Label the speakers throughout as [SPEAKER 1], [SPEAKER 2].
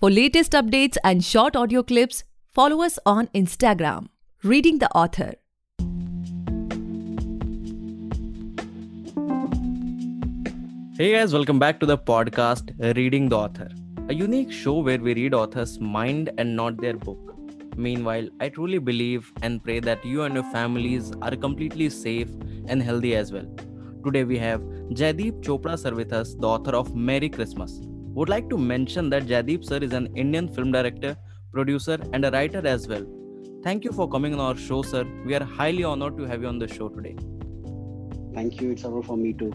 [SPEAKER 1] For latest updates and short audio clips, follow us on Instagram, Reading the Author.
[SPEAKER 2] Hey guys, welcome back to the podcast Reading the Author, a unique show where we read authors' mind and not their book. Meanwhile, I truly believe and pray that you and your families are completely safe and healthy as well. Today we have Jaideep Chopra us, the author of Merry Christmas. Would like to mention that Jaideep sir is an Indian film director, producer, and a writer as well. Thank you for coming on our show, sir. We are highly honored to have you on the show today.
[SPEAKER 3] Thank you. It's honor for me too.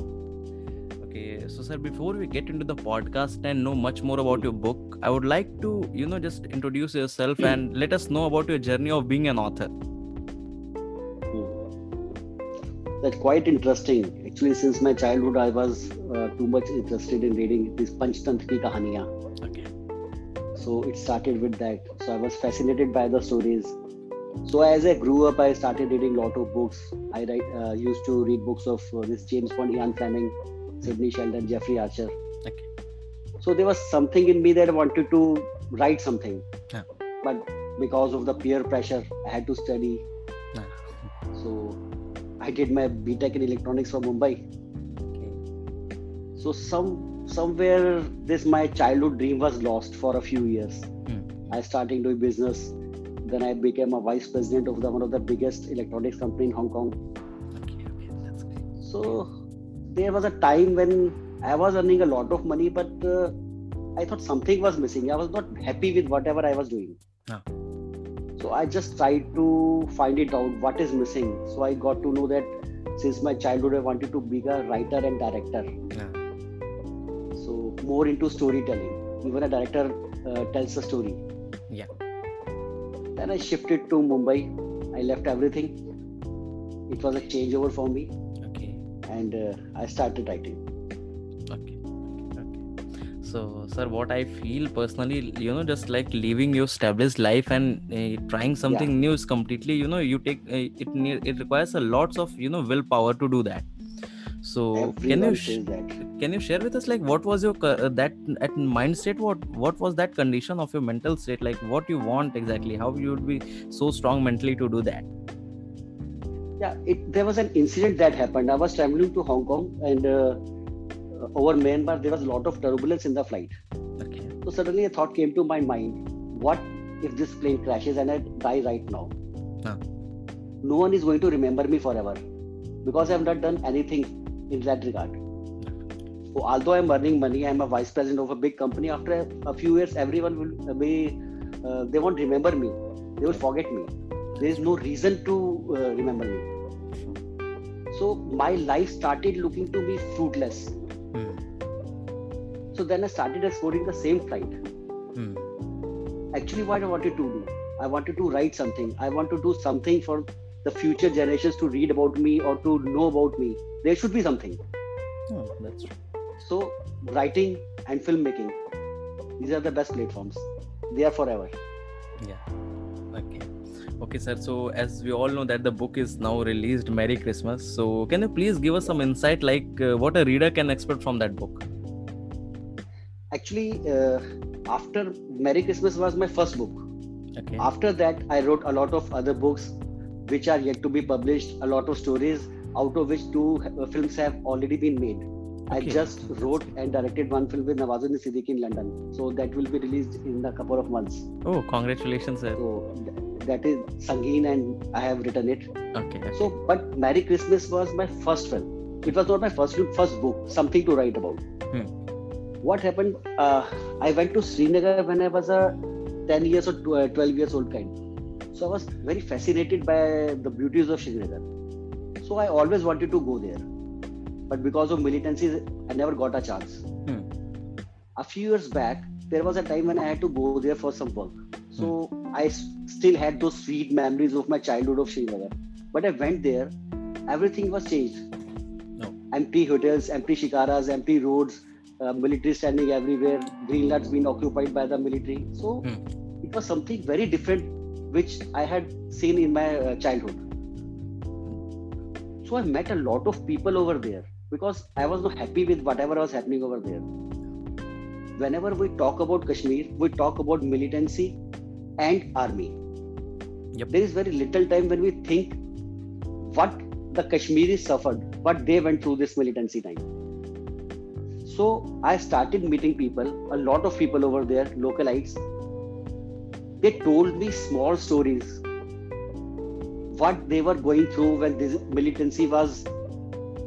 [SPEAKER 2] Okay, so sir, before we get into the podcast and know much more about your book, I would like to, you know, just introduce yourself and let us know about your journey of being an author. Hmm.
[SPEAKER 3] That's quite interesting. Actually, since my childhood, I was uh, too much interested in reading these Panchtantra ki kahaniyan.
[SPEAKER 2] Okay.
[SPEAKER 3] So it started with that. So I was fascinated by the stories. So as I grew up, I started reading a lot of books. I write, uh, used to read books of uh, this James Bond, Ian Fleming, Sidney Sheldon, Jeffrey Archer.
[SPEAKER 2] Okay.
[SPEAKER 3] So there was something in me that I wanted to write something.
[SPEAKER 2] Yeah.
[SPEAKER 3] But because of the peer pressure, I had to study.
[SPEAKER 2] Yeah.
[SPEAKER 3] So I did my BTech in electronics from Mumbai. So some somewhere this my childhood dream was lost for a few years.
[SPEAKER 2] Hmm.
[SPEAKER 3] I started doing business. Then I became a vice president of the one of the biggest electronics company in Hong Kong.
[SPEAKER 2] Okay, okay, that's great.
[SPEAKER 3] So there was a time when I was earning a lot of money, but uh, I thought something was missing. I was not happy with whatever I was doing. So I just tried to find it out what is missing. So I got to know that since my childhood, I wanted to be a writer and director.
[SPEAKER 2] Yeah.
[SPEAKER 3] So more into storytelling. Even a director uh, tells a story.
[SPEAKER 2] Yeah.
[SPEAKER 3] Then I shifted to Mumbai. I left everything. It was a changeover for me,
[SPEAKER 2] Okay.
[SPEAKER 3] and uh, I started writing.
[SPEAKER 2] So, sir, what I feel personally, you know, just like leaving your established life and uh, trying something new is completely, you know, you take uh, it. It requires a lots of, you know, willpower to do that. So, can you sh- can you share with us like what was your uh, that at mind state? What what was that condition of your mental state? Like what you want exactly? How you would be so strong mentally to do that?
[SPEAKER 3] Yeah, it, there was an incident that happened. I was traveling to Hong Kong, and uh, over Myanmar, there was a lot of turbulence in the flight.
[SPEAKER 2] Okay.
[SPEAKER 3] So suddenly a thought came to my mind: What if this plane crashes and I die right now?
[SPEAKER 2] Huh.
[SPEAKER 3] No one is going to remember me forever because I have not done anything in that regard. So although I'm earning money, I'm a vice president of a big company. After a, few years, everyone will be uh, they won't remember me. They will forget me. There is no reason to uh, remember me. So my life started looking to be fruitless.
[SPEAKER 2] Hmm.
[SPEAKER 3] So then I started exploring the same flight.
[SPEAKER 2] Hmm.
[SPEAKER 3] Actually, what I wanted to do, I wanted to write something. I want to do something for the future generations to read about me or to know about me. There should be something.
[SPEAKER 2] Oh, that's true.
[SPEAKER 3] So, writing and filmmaking, these are the best platforms. They are forever.
[SPEAKER 2] Yeah. Okay. Okay, sir. So, as we all know that the book is now released, Merry Christmas. So, can you please give us some insight, like uh, what a reader can expect from that book?
[SPEAKER 3] Actually, uh, after Merry Christmas was my first book.
[SPEAKER 2] Okay.
[SPEAKER 3] After that, I wrote a lot of other books which are yet to be published, a lot of stories, out of which two uh, films have already been made.
[SPEAKER 2] Okay.
[SPEAKER 3] I
[SPEAKER 2] just
[SPEAKER 3] wrote and directed one film with Nawazuddin Siddiqui in London. So that will be released in a couple of months.
[SPEAKER 2] Oh, congratulations, sir.
[SPEAKER 3] So that is Sangeen and I have written it.
[SPEAKER 2] Okay. okay.
[SPEAKER 3] So, but Merry Christmas was my first film. It was not my first film, first book, something to write about.
[SPEAKER 2] Hmm.
[SPEAKER 3] What happened? Uh, I went to Srinagar when I was a 10 years or uh, 12 years old kind. So I was very fascinated by the beauties of Srinagar. So I always wanted to go there. But because of militancy, I never got a chance.
[SPEAKER 2] Hmm.
[SPEAKER 3] A few years back, there was a time when I had to go there for some work. So I still had those sweet memories of my childhood of Srinagar. But I went there, everything was changed.
[SPEAKER 2] No.
[SPEAKER 3] Empty hotels, empty shikaras, empty roads, uh, military standing everywhere, Greenland's been occupied by the military. So
[SPEAKER 2] Hmm.
[SPEAKER 3] it was something very different which I had seen in my uh, childhood. So I met a lot of people over there because I was not happy with whatever was happening over there. whenever we talk about Kashmir, we talk about militancy and army.
[SPEAKER 2] Yep.
[SPEAKER 3] There is very little time when we think what the Kashmiris suffered, what they went through this militancy time. So I started meeting people, a lot of people over there, localites. They told me small stories, what they were going through when this militancy was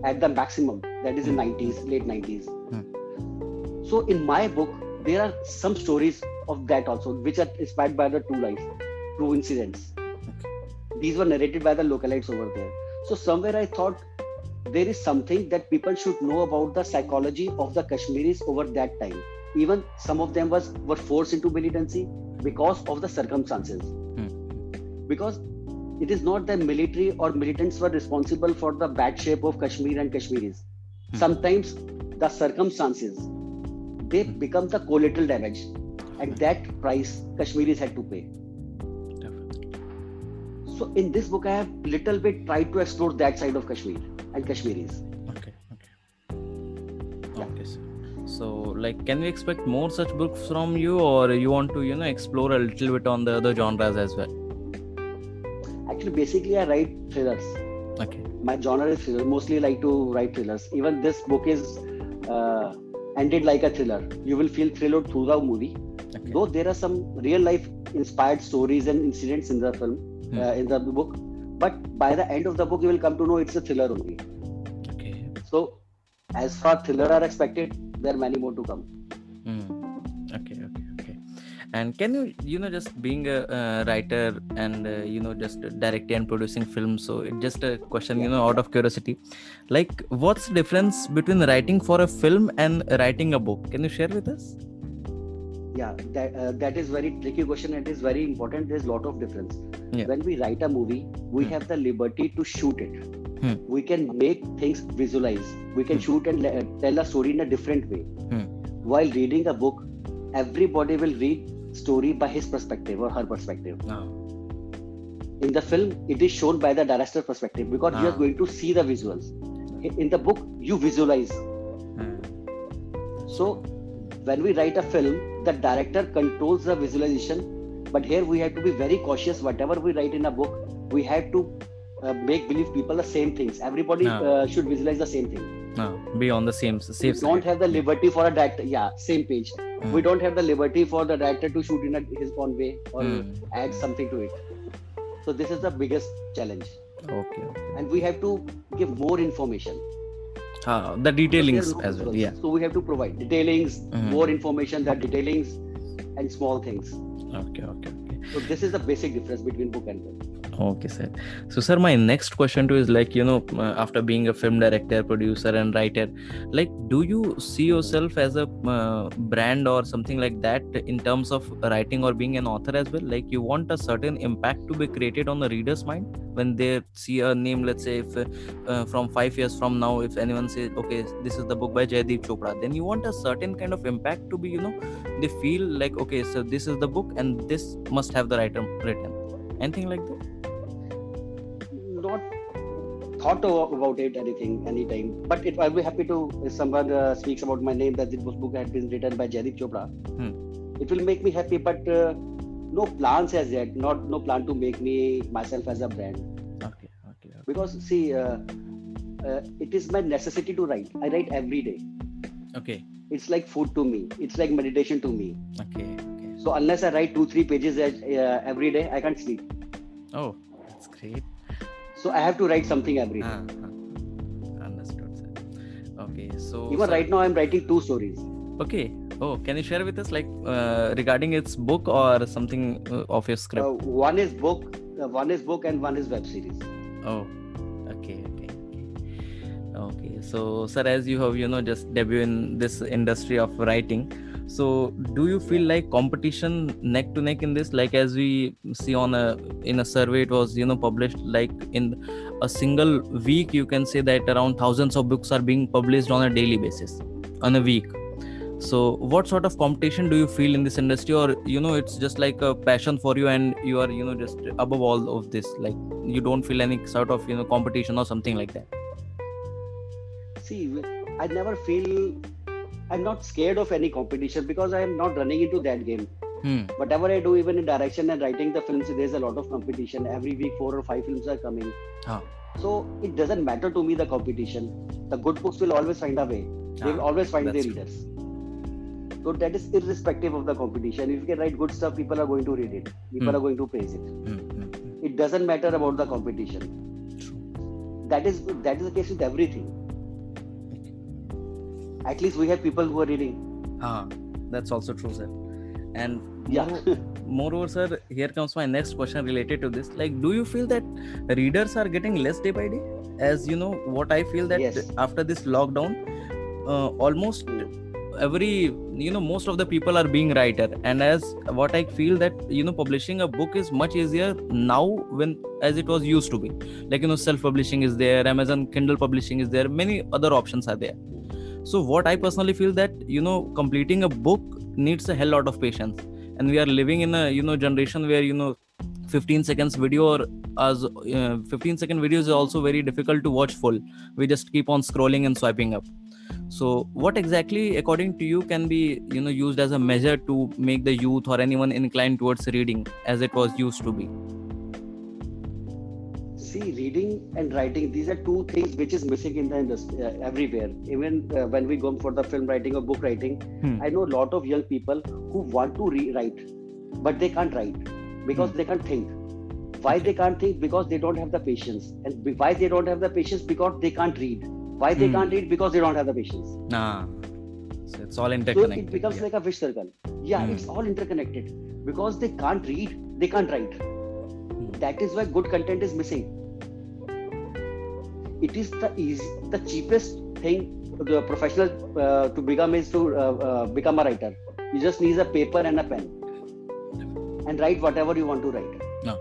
[SPEAKER 3] at the maximum, that is in hmm. 90s, late 90s. Hmm. So in my book, there are some stories of that also, which are inspired by the true life, true incidents. These were narrated by the localites over there. So somewhere I thought there is something that people should know about the psychology of the Kashmiris over that time. Even some of them was were forced into militancy because of the circumstances. Hmm. Because it is not that military or militants were responsible for the bad shape of Kashmir and Kashmiris. Hmm. Sometimes the circumstances they hmm. become the collateral damage, and that price Kashmiris had to pay. Definitely. So in this book, I have little bit tried to explore that side of Kashmir and Kashmiris.
[SPEAKER 2] Okay. Okay. Okay. So, like, can we expect more such books from you, or you want to, you know, explore a little bit on the other genres as well?
[SPEAKER 3] Actually, basically, I write thrillers.
[SPEAKER 2] Okay.
[SPEAKER 3] My genre is thriller. Mostly like to write thrillers. Even this book is uh, ended like a thriller. You will feel thrilled through the movie.
[SPEAKER 2] Okay.
[SPEAKER 3] Though there are some real life inspired stories and incidents in the film,
[SPEAKER 2] Hmm.
[SPEAKER 3] uh, in the book, but by the end of the book, you will come to know it's a thriller only.
[SPEAKER 2] Okay.
[SPEAKER 3] So, as far thriller are expected, there are many more to come.
[SPEAKER 2] Hmm. Okay. Okay. Okay. And can you, you know, just being a uh, writer and uh, you know, just directing and producing films. So it's just a question, you know, out of curiosity, like, what's the difference between writing for a film and writing a book? Can you share with us?
[SPEAKER 3] Yeah, that uh, that is very tricky question. It is very important. There's a lot of difference.
[SPEAKER 2] Yeah.
[SPEAKER 3] When we write a movie, we
[SPEAKER 2] Hmm.
[SPEAKER 3] have the liberty to shoot it.
[SPEAKER 2] Hmm.
[SPEAKER 3] We can make things visualize. We can
[SPEAKER 2] Hmm.
[SPEAKER 3] shoot and le- tell a story in a different way. While reading a book, everybody will read story by his perspective or her perspective.
[SPEAKER 2] No.
[SPEAKER 3] In the film, it is shown by the director perspective because you
[SPEAKER 2] Ah.
[SPEAKER 3] are going to see the visuals. In the book, you visualize. So when we write a film, the director controls the visualization. But here we have to be very cautious. Whatever we write in a book, we have to uh, make believe people the same things. Everybody
[SPEAKER 2] Ah.
[SPEAKER 3] uh, should visualize the same thing.
[SPEAKER 2] No. Be on the same
[SPEAKER 3] We don't have the liberty for a director. Yeah, same page.
[SPEAKER 2] Hmm.
[SPEAKER 3] We don't have the liberty for the director to shoot in a, his own way or
[SPEAKER 2] Hmm.
[SPEAKER 3] add something to it. So this is the biggest challenge,
[SPEAKER 2] Okay. okay.
[SPEAKER 3] and we have to give more information.
[SPEAKER 2] Ah, the detailings as well. Yeah.
[SPEAKER 3] So we have to provide detailings,
[SPEAKER 2] Mhm.
[SPEAKER 3] more information, the detailings, and small things.
[SPEAKER 2] Okay. Okay. Okay.
[SPEAKER 3] So this is the basic difference between book and film.
[SPEAKER 2] Okay, sir. So, sir, my next question to is like, you know, uh, after being a film director, producer, and writer, like, do you see yourself as a uh, brand or something like that in terms of writing or being an author as well? Like, you want a certain impact to be created on the reader's mind when they see a name, let's say, if uh, from five years from now, if anyone says, okay, this is the book by Jaideep Chopra, then you want a certain kind of impact to be, you know, they feel like, okay, so this is the book and this must have the writer written. Anything like that?
[SPEAKER 3] Thought about it anything anytime, but it, I'll be happy to if someone uh, speaks about my name that this book had been written by Jaideep Chopra.
[SPEAKER 2] Hmm.
[SPEAKER 3] It will make me happy, but uh, no plans as yet. Not no plan to make me myself as a brand
[SPEAKER 2] Okay, okay, okay.
[SPEAKER 3] because see, uh, uh, it is my necessity to write. I write every day.
[SPEAKER 2] Okay,
[SPEAKER 3] It's like food to me. It's like meditation to me.
[SPEAKER 2] okay, okay.
[SPEAKER 3] So unless I write two three pages uh, every day, I can't sleep.
[SPEAKER 2] Oh, that's great.
[SPEAKER 3] So I have to write something every day.
[SPEAKER 2] Ah, ah. Understood, sir. Okay, so
[SPEAKER 3] Even
[SPEAKER 2] sir-
[SPEAKER 3] right now, I'm writing two stories.
[SPEAKER 2] Okay. Oh, can you share with us like uh, regarding its book or something uh, of your script?
[SPEAKER 3] Uh, one is book, uh, one is book, and one is web series.
[SPEAKER 2] Oh, okay, okay, okay. Okay, so sir, as you have you know just debut in this industry of writing, so do you feel like competition neck to neck in this? Like as we see on a in a survey, it was you know published like in a single week, you can say that around thousands of books are being published on a daily basis, on a week. So what sort of competition do you feel in this industry, or you know it's just like a passion for you and you are you know just above all of this, like you don't feel any sort of you know competition or something like that.
[SPEAKER 3] See, I never feel, I'm not scared of any competition because I am not running into that game.
[SPEAKER 2] Hmm.
[SPEAKER 3] Whatever I do, even in direction and writing the films, there's a lot of competition. Every week, four or five films are coming.
[SPEAKER 2] Ah.
[SPEAKER 3] So it doesn't matter to me the competition. The good books will always find a way. They will
[SPEAKER 2] Ah,
[SPEAKER 3] always find their
[SPEAKER 2] true.
[SPEAKER 3] readers. So that is irrespective of the competition. If you can write good stuff, people are going to read it. People
[SPEAKER 2] Hmm.
[SPEAKER 3] are going to praise it.
[SPEAKER 2] Hmm, hmm, hmm.
[SPEAKER 3] It doesn't matter about the competition.
[SPEAKER 2] True.
[SPEAKER 3] That is that is the case with everything. At least we have people who are reading.
[SPEAKER 2] Ah, that's also true, sir. And
[SPEAKER 3] Yeah.
[SPEAKER 2] moreover, moreover, sir, here comes my next question related to this. Like, do you feel that readers are getting less day by day? As you know, what I feel that
[SPEAKER 3] Yes.
[SPEAKER 2] after this lockdown, uh, almost every you know most of the people are being writer and as what i feel that you know publishing a book is much easier now when as it was used to be like you know self publishing is there amazon kindle publishing is there many other options are there so what i personally feel that you know completing a book needs a hell lot of patience. And we are living in a you know generation where you know 15 seconds video or as uh, 15 second videos is also very difficult to watch full. We just keep on scrolling and swiping up. So what exactly according to you can be you know used as a measure to make the youth or anyone inclined towards reading as it was used to be
[SPEAKER 3] Reading and writing, these are two things which is missing in the industry uh, everywhere. Even uh, when we go for the film writing or book writing,
[SPEAKER 2] Hmm.
[SPEAKER 3] I know a lot of young people who want to rewrite, but they can't write because
[SPEAKER 2] Hmm.
[SPEAKER 3] they can't think. Why they can't think? Because they don't have the patience. And why they don't have the patience? Because they can't read. Why they
[SPEAKER 2] Hmm.
[SPEAKER 3] can't read? Because they don't have the patience.
[SPEAKER 2] nah so it's all interconnected So
[SPEAKER 3] it becomes
[SPEAKER 2] yeah.
[SPEAKER 3] like a wish circle. Yeah,
[SPEAKER 2] Hmm.
[SPEAKER 3] it's all interconnected. Because they can't read, they can't write. That is why good content is missing. It is the easy, the cheapest thing the professional uh, to become is to uh, uh, become a writer. You just need a paper and a pen and write whatever you want to write.
[SPEAKER 2] no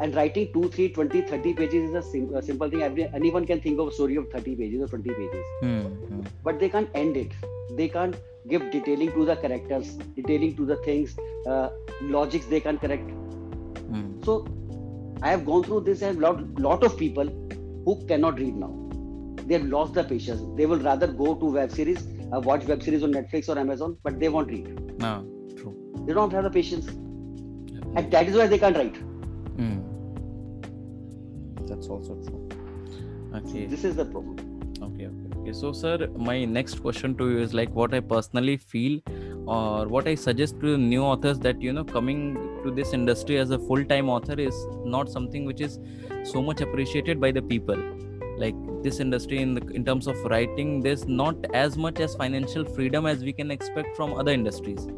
[SPEAKER 3] And writing 2, 3, 20, 30 pages is a, sim- a simple thing. Every, anyone can think of a story of 30 pages or 20 pages.
[SPEAKER 2] Hmm, hmm.
[SPEAKER 3] but they can't end it they can't give detailing to the characters detailing to the things uh, logics they can correct
[SPEAKER 2] Hmm.
[SPEAKER 3] so i have gone through this and lot lot of people who cannot read now. They have lost the patience. They will rather go to web series uh, watch web series on netflix or amazon but they won't read.
[SPEAKER 2] No true.
[SPEAKER 3] They don't have the patience. And that is why they can't write.
[SPEAKER 2] Hmm. that's also true. Okay.
[SPEAKER 3] This is the problem.
[SPEAKER 2] Okay okay okay. So sir my next question to you is like what i personally feel or what i suggest to new authors that you know coming to this industry as a full-time author is not something which is so much appreciated by the people. Like this industry in the, in terms of writing there's not as much as financial freedom as we can expect from other industries.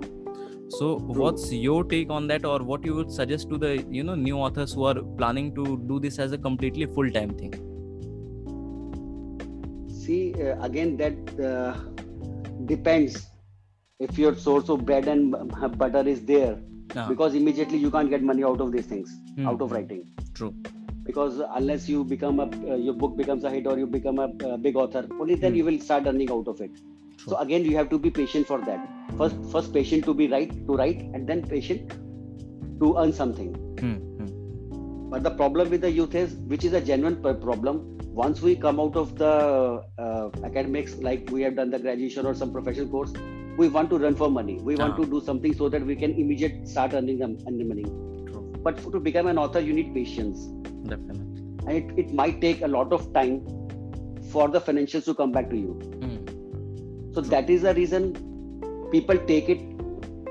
[SPEAKER 2] So what's your take on that or what you would suggest to the you know new authors who are planning to do this as a completely full-time thing?
[SPEAKER 3] See uh, again that uh, depends if your source of bread and butter is there
[SPEAKER 2] Ah,
[SPEAKER 3] because immediately you can't get money out of these things
[SPEAKER 2] Hmm.
[SPEAKER 3] out of writing
[SPEAKER 2] true
[SPEAKER 3] because unless you become a uh, your book becomes a hit or you become a uh, big author only then
[SPEAKER 2] Hmm.
[SPEAKER 3] you will start earning out of it
[SPEAKER 2] True.
[SPEAKER 3] so again you have to be patient for that first first patient to be right to write and then patient to earn something
[SPEAKER 2] Hmm, hmm.
[SPEAKER 3] but the problem with the youth is which is a genuine problem once we come out of the uh, academics like we have done the graduation or some professional course we want to run for money we want to do something so that we can immediate start earning earning money
[SPEAKER 2] True.
[SPEAKER 3] but to become an author you need patience
[SPEAKER 2] Definitely.
[SPEAKER 3] and it, it might take a lot of time for the financials to come back to you
[SPEAKER 2] Hmm.
[SPEAKER 3] so that is the reason people take it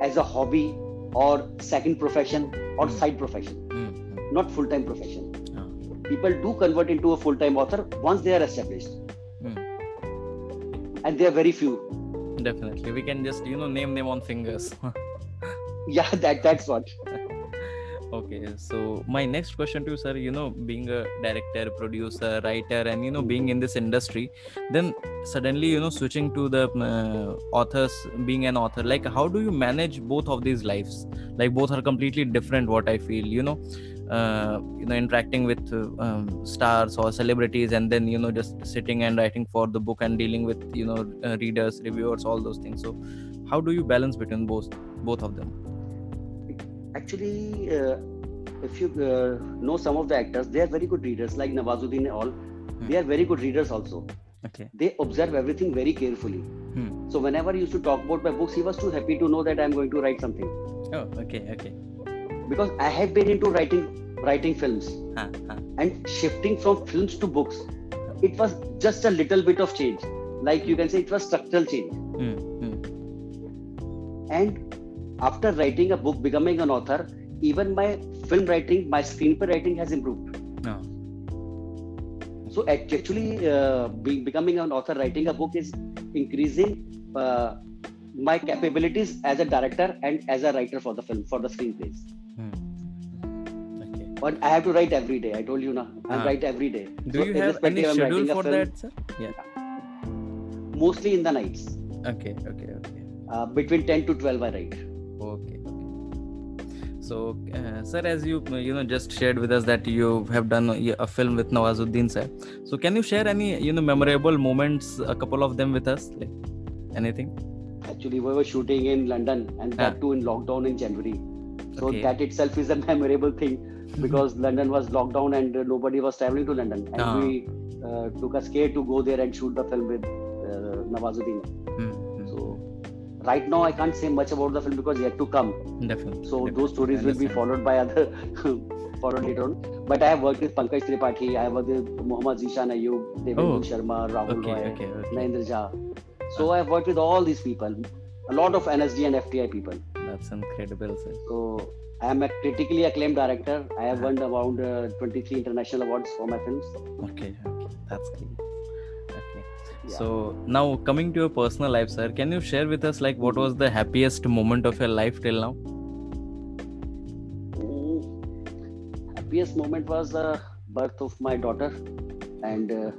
[SPEAKER 3] as a hobby or second profession or
[SPEAKER 2] Hmm.
[SPEAKER 3] side profession
[SPEAKER 2] hmm.
[SPEAKER 3] not full-time profession people do convert into a full-time author once they are established
[SPEAKER 2] Hmm.
[SPEAKER 3] and they are very few
[SPEAKER 2] Definitely. We can just, you know, name them on fingers.
[SPEAKER 3] yeah that that's what
[SPEAKER 2] okay. So my next question to you, sir, you know, being a director, producer, writer, and you know, being in this industry, then suddenly, you know, switching to the uh, authors, being an author, like how do you manage both of these lives? Like both are completely different. What I feel, you know, uh, you know, interacting with uh, um, stars or celebrities, and then you know, just sitting and writing for the book and dealing with you know, uh, readers, reviewers, all those things. So, how do you balance between both both of them?
[SPEAKER 3] actually uh, if you uh, know some of the actors they are very good readers like nawazuddin and all. They are very good readers also.
[SPEAKER 2] Okay.
[SPEAKER 3] They observe everything very carefully.
[SPEAKER 2] Hmm.
[SPEAKER 3] so whenever i used to talk about my books he was too happy to know that i'm going to write something.
[SPEAKER 2] Oh okay okay
[SPEAKER 3] because i have been into writing writing films.
[SPEAKER 2] Huh, huh.
[SPEAKER 3] and shifting from films to books it was just a little bit of change. Like you can say it was structural change.
[SPEAKER 2] Hmm, hmm.
[SPEAKER 3] and after writing a book becoming an author even my film writing my screenplay writing has improved. So actually uh, be, becoming an author writing a book is increasing uh, my capabilities as a director and as a writer for the film for the screenplays but i have to write every day. I told you now i
[SPEAKER 2] Ah.
[SPEAKER 3] write every day.
[SPEAKER 2] Do
[SPEAKER 3] So
[SPEAKER 2] you have any schedule for that sir? Yeah.
[SPEAKER 3] Mostly in the nights.
[SPEAKER 2] Okay okay okay.
[SPEAKER 3] Uh, between 10 to 12 i write.
[SPEAKER 2] Okay okay. So uh, sir as you you know just shared with us that you have done a a film with nawazuddin sir. So can you share any you know memorable moments a couple of them with us? Like anything?
[SPEAKER 3] Actually we were shooting in london and that
[SPEAKER 2] Ah.
[SPEAKER 3] too in lockdown in january. So
[SPEAKER 2] Okay.
[SPEAKER 3] that itself is a memorable thing because london was locked down and uh, nobody was traveling to london and
[SPEAKER 2] Ah.
[SPEAKER 3] we uh, took us care to go there and shoot the film with uh, nawazuddin
[SPEAKER 2] Hmm, hmm.
[SPEAKER 3] so right now i can't say much about the film because yet to come
[SPEAKER 2] definitely
[SPEAKER 3] so
[SPEAKER 2] definitely.
[SPEAKER 3] those stories will be followed by other followed later on but i have worked with pankaj tripathi i have worked with mohammad zeeshan ayyub divyendu
[SPEAKER 2] Oh.
[SPEAKER 3] sharma rahul
[SPEAKER 2] okay
[SPEAKER 3] roy
[SPEAKER 2] okay okay
[SPEAKER 3] Narendra Jha. So I've worked with all these people, a lot of NSD and FTI people.
[SPEAKER 2] That's incredible sir
[SPEAKER 3] So I am a critically acclaimed director. I have won around uh, 23 international awards for my films.
[SPEAKER 2] okay okay that's great okay
[SPEAKER 3] Yeah.
[SPEAKER 2] so now coming to your personal life sir can you share with us like what was the happiest moment of your life till now
[SPEAKER 3] Mm, happiest moment was the birth of my daughter, and uh,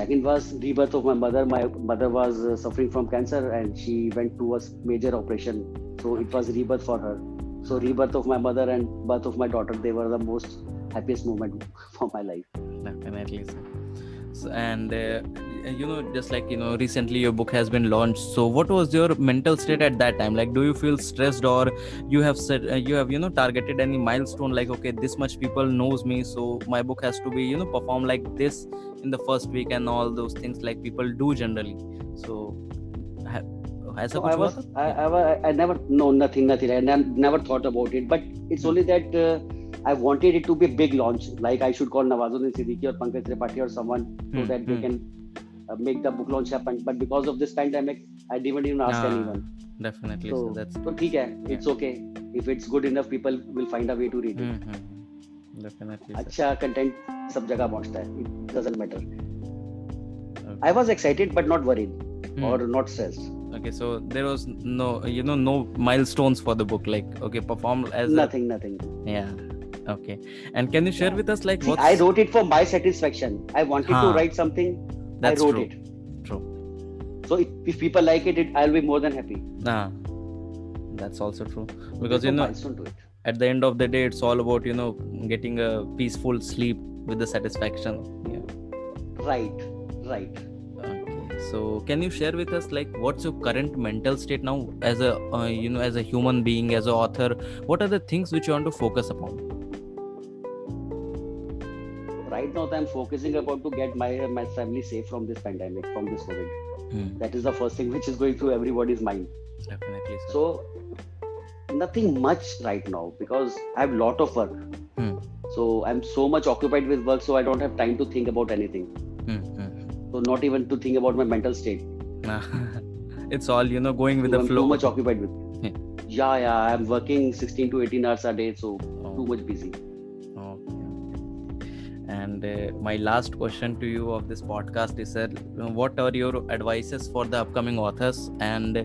[SPEAKER 3] second was rebirth of my mother. My mother was uh, suffering from cancer, and she went to a major operation. So it was rebirth for her. So rebirth of my mother and birth of my daughter, they were the most happiest moment for my life.
[SPEAKER 2] definitely. So, and uh, you know just like you know recently your book has been launched so what was your mental state at that time like do you feel stressed or you have said uh, you have you know targeted any milestone like okay this much people knows me so my book has to be you know perform like this in the first week and all those things like people do generally so ऐसा
[SPEAKER 3] So
[SPEAKER 2] कुछ
[SPEAKER 3] I
[SPEAKER 2] हुआ
[SPEAKER 3] was,
[SPEAKER 2] था?
[SPEAKER 3] I,
[SPEAKER 2] Yeah.
[SPEAKER 3] I, wa- I never, no, nothing, nothing. I ne- never thought about it. But it's only that uh, I wanted it to be a big launch. Like I should call Nawazuddin Siddiqui or Pankaj Tripathi or someone so
[SPEAKER 2] Hmm,
[SPEAKER 3] that they
[SPEAKER 2] hmm.
[SPEAKER 3] can uh, make the book launch happen. But because of this pandemic, I didn't even ask
[SPEAKER 2] Ah,
[SPEAKER 3] anyone.
[SPEAKER 2] definitely
[SPEAKER 3] So,
[SPEAKER 2] so that's
[SPEAKER 3] so ठीक है, it's okay. If it's good enough, people will find a way to read it.
[SPEAKER 2] Hmm, hmm, hmm. definitely sir.
[SPEAKER 3] अच्छा content सब जगह पहुंचता है. It doesn't matter.
[SPEAKER 2] Okay.
[SPEAKER 3] I was excited but not worried
[SPEAKER 2] Hmm.
[SPEAKER 3] or not stressed.
[SPEAKER 2] okay so there was no you know no milestones for the book like okay perform as
[SPEAKER 3] Nothing, nothing.
[SPEAKER 2] yeah okay and can you share
[SPEAKER 3] Yeah.
[SPEAKER 2] with us like what
[SPEAKER 3] I wrote it for my satisfaction. I wanted
[SPEAKER 2] Huh.
[SPEAKER 3] to write something.
[SPEAKER 2] that's
[SPEAKER 3] I wrote
[SPEAKER 2] true
[SPEAKER 3] it.
[SPEAKER 2] true
[SPEAKER 3] So if, if people like it, it, I'll be more than happy.
[SPEAKER 2] nah that's also true because
[SPEAKER 3] There's
[SPEAKER 2] you know
[SPEAKER 3] milestone to it.
[SPEAKER 2] at the end of the day it's all about you know getting a peaceful sleep with the satisfaction yeah
[SPEAKER 3] Right, right.
[SPEAKER 2] So can you share with us like what's your current mental state now as a uh, you know as a human being as an author what are the things which you want to focus upon
[SPEAKER 3] Right now, I'm focusing about to get my my family safe from this pandemic, from this COVID.
[SPEAKER 2] Hmm,
[SPEAKER 3] That is the first thing which is going through everybody's mind.
[SPEAKER 2] definitely sir.
[SPEAKER 3] So nothing much right now because I have lot of work.
[SPEAKER 2] Hmm.
[SPEAKER 3] So I'm so much occupied with work, so I don't have time to think about anything.
[SPEAKER 2] Hmm, hmm.
[SPEAKER 3] Not even to think about my mental state.
[SPEAKER 2] It's all you know going with
[SPEAKER 3] So
[SPEAKER 2] the
[SPEAKER 3] I'm
[SPEAKER 2] flow
[SPEAKER 3] too much occupied with.
[SPEAKER 2] Yeah.
[SPEAKER 3] Yeah, yeah. I'm working 16 to 18 hours a day, so
[SPEAKER 2] Oh,
[SPEAKER 3] too much busy.
[SPEAKER 2] and uh, my last question to you of this podcast is sir what are your advices for the upcoming authors and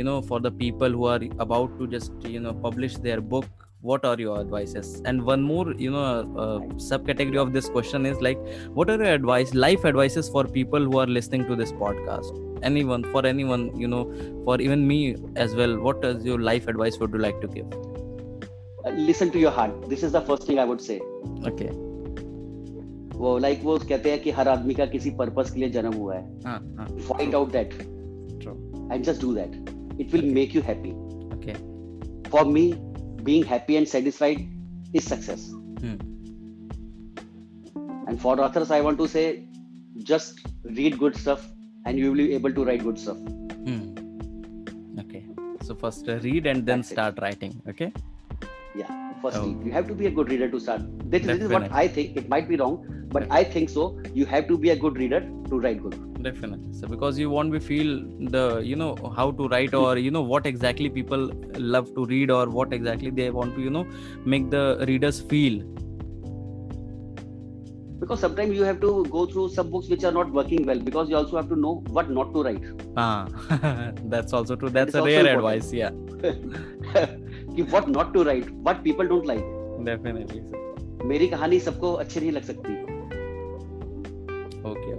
[SPEAKER 2] you know for the people who are about to just you know publish their book what are your advices and one more you know uh, subcategory of this question is like what are your advice life advices for people who are listening to this podcast anyone for anyone you know for even me as well what is your life advice would you like to give
[SPEAKER 3] Uh, listen to your heart. This is the first thing I would say.
[SPEAKER 2] okay
[SPEAKER 3] वो like वो कहते हैं कि हर आदमी का किसी purpose के लिए जन्म हुआ है
[SPEAKER 2] हाँ, हाँ,
[SPEAKER 3] find out that
[SPEAKER 2] true
[SPEAKER 3] and just do that it will make you happy
[SPEAKER 2] okay
[SPEAKER 3] for me being happy and satisfied is success.
[SPEAKER 2] Hmm.
[SPEAKER 3] And for authors, I want to say just read good stuff and you will be able to write good stuff.
[SPEAKER 2] Hmm. Okay. So first uh, read and then
[SPEAKER 3] That's
[SPEAKER 2] start it. writing. Okay.
[SPEAKER 3] Yeah. First,
[SPEAKER 2] oh.
[SPEAKER 3] you have to be a good reader to start. This, this is what I think. It might be wrong, but I think so. You have to be a good reader to write good
[SPEAKER 2] Definitely. So because you want to feel the you know how to write or you know what exactly people love to read or what exactly they want to you know make the readers feel.
[SPEAKER 3] because sometimes you have to go through some books which are not working well because you also have to know what not to write
[SPEAKER 2] Ah, that's also true. That's
[SPEAKER 3] is
[SPEAKER 2] a
[SPEAKER 3] also
[SPEAKER 2] rare
[SPEAKER 3] important.
[SPEAKER 2] advice. Yeah.
[SPEAKER 3] कि what not to write what people don't like
[SPEAKER 2] Definitely. sir.
[SPEAKER 3] मेरी कहानी सबको अच्छी नहीं लग सकती
[SPEAKER 2] Okay. okay.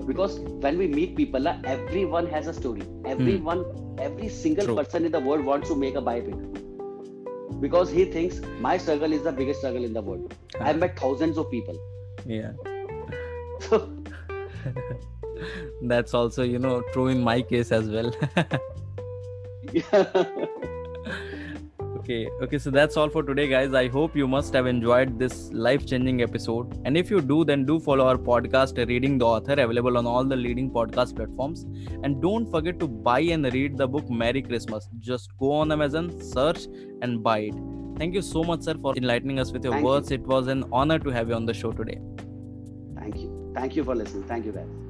[SPEAKER 3] Because when we meet people uh, everyone has a story. Everyone every single
[SPEAKER 2] True.
[SPEAKER 3] person in the world wants to make a biopic. Because he thinks my struggle is the biggest struggle in the world. I've met thousands of people.
[SPEAKER 2] Yeah.
[SPEAKER 3] so
[SPEAKER 2] That's also you know true in my case as well. okay okay so that's all for today guys. I hope you must have enjoyed this life changing episode. And if you do then do follow our podcast reading the author available on all the leading podcast platforms. And don't forget to buy and read the book merry christmas. Just go on amazon search and buy it. Thank you so much sir for enlightening us with your
[SPEAKER 3] Thank you.
[SPEAKER 2] words. It was an honor to have you on the show today.
[SPEAKER 3] Thank you. Thank you for listening. Thank you guys